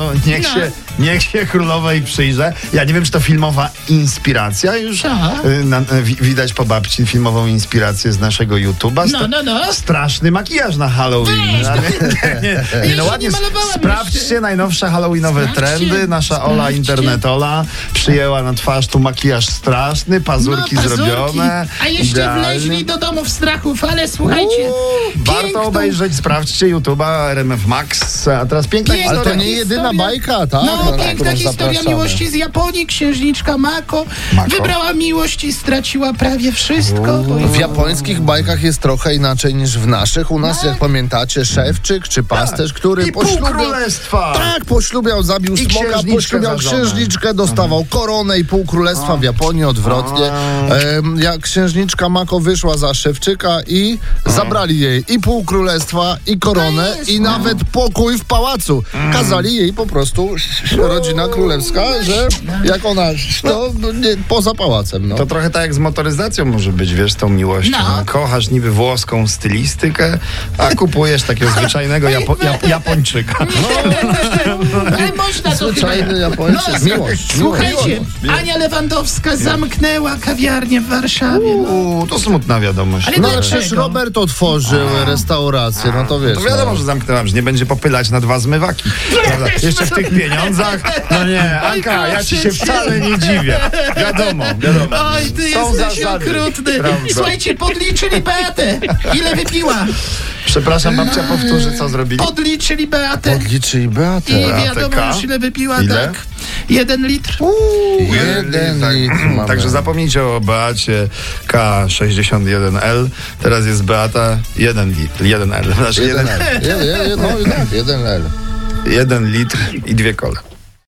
No, niech, No. Się, niech się królowej przyjrzę. Ja nie wiem, czy to filmowa inspiracja już. Aha. y, Na, wi- widać po babci filmową inspirację z naszego YouTube'a. No, no, no. Straszny makijaż na Halloween. Weź, A nie, nie, nie, no nie ładnie. malowałam Sprawdźcie jeszcze. najnowsze Halloweenowe Sprawdźcie, trendy. Nasza Ola sprawdźcie. internetola przyjęła na twarz tu makijaż straszny, pazurki, no, pazurki. zrobione. A jeszcze idealnie. wleźli do domów strachów, ale słuchajcie. Uuu, Warto obejrzeć, sprawdźcie YouTube'a RMF Max. A teraz piękna Piękna Ale to nie jedyna historia. bajka, tak? No, na piękna historia zapraszamy. miłości z Japonii. Księżniczka Mako, Mako. wybrała miłość i straciła prawie wszystko. W japońskich bajkach jest trochę inaczej niż w naszych. U nas, jak pamiętacie, szewczyk czy pasterz, który Tak. I pół poślubiał... królestwa. Tak, poślubiał, zabił I smoka, księżniczkę poślubiał żonę. Mhm. księżniczkę, dostawał koronę i pół królestwa w Japonii odwrotnie. Em, jak księżniczka Mako wyszła za szewczyka i zabrali jej i pół królestwa, i koronę, i no. nawet pokój w pałacu. Kazali jej po prostu rodzina królewska, że jak ona, to no, nie, poza pałacem. No. To trochę tak jak z motoryzacją może być, wiesz, tą miłością. No. Kochasz niby włoską stylistykę, a kupujesz takiego zwyczajnego Japo Jap Japończyka. Ale można to. Zwyczajny Japończyk. No, Miłość, miłość, Słuchajcie, miłość. Ania Lewandowska zamknęła kawiarnię w Warszawie. No. Uuu, to smutna wiadomość. Ale No ale przecież Robert otworzył restaurację, no to wiesz. To wiadomo, no. że zamknęłam, że nie będzie popylać na dwa zmywaki. Prawda? Jeszcze w tych pieniądzach. No nie, Anka, ja ci się wcale nie dziwię. Wiadomo, wiadomo. Oj, ty Są jesteś zasady. okrutny. Prawda. Słuchajcie, podliczyli Beatę. Ile wypiła? Przepraszam, babcia powtórzy, co zrobili. Podliczyli Beatę. Odliczy i Beatę. I wiadomo już ile wypiła, Ile? tak? Jeden litr. Jeden tak. litr mamy. Także zapomnijcie o Beacie K61L. Teraz jest Beata 1 litr, 1L. Znaczy Jeden 1, L. Jeden, jeden, jeden L. 1 litr i dwie kole.